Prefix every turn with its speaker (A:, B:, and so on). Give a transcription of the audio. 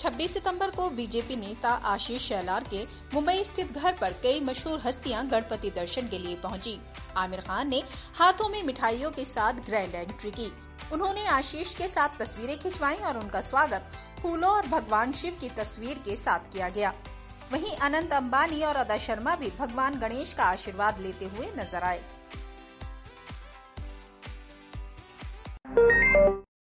A: 26 सितंबर को बीजेपी नेता आशीष शैलार के मुंबई स्थित घर पर कई मशहूर हस्तियाँ गणपति दर्शन के लिए पहुँची। आमिर खान ने हाथों में मिठाइयों के साथ ग्रैंड एंट्री की। उन्होंने आशीष के साथ तस्वीरें खिंचवाई और उनका स्वागत फूलों और भगवान शिव की तस्वीर के साथ किया गया। वहीं अनंत अंबानी और अदा शर्मा भी भगवान गणेश का आशीर्वाद लेते हुए नज़र आए।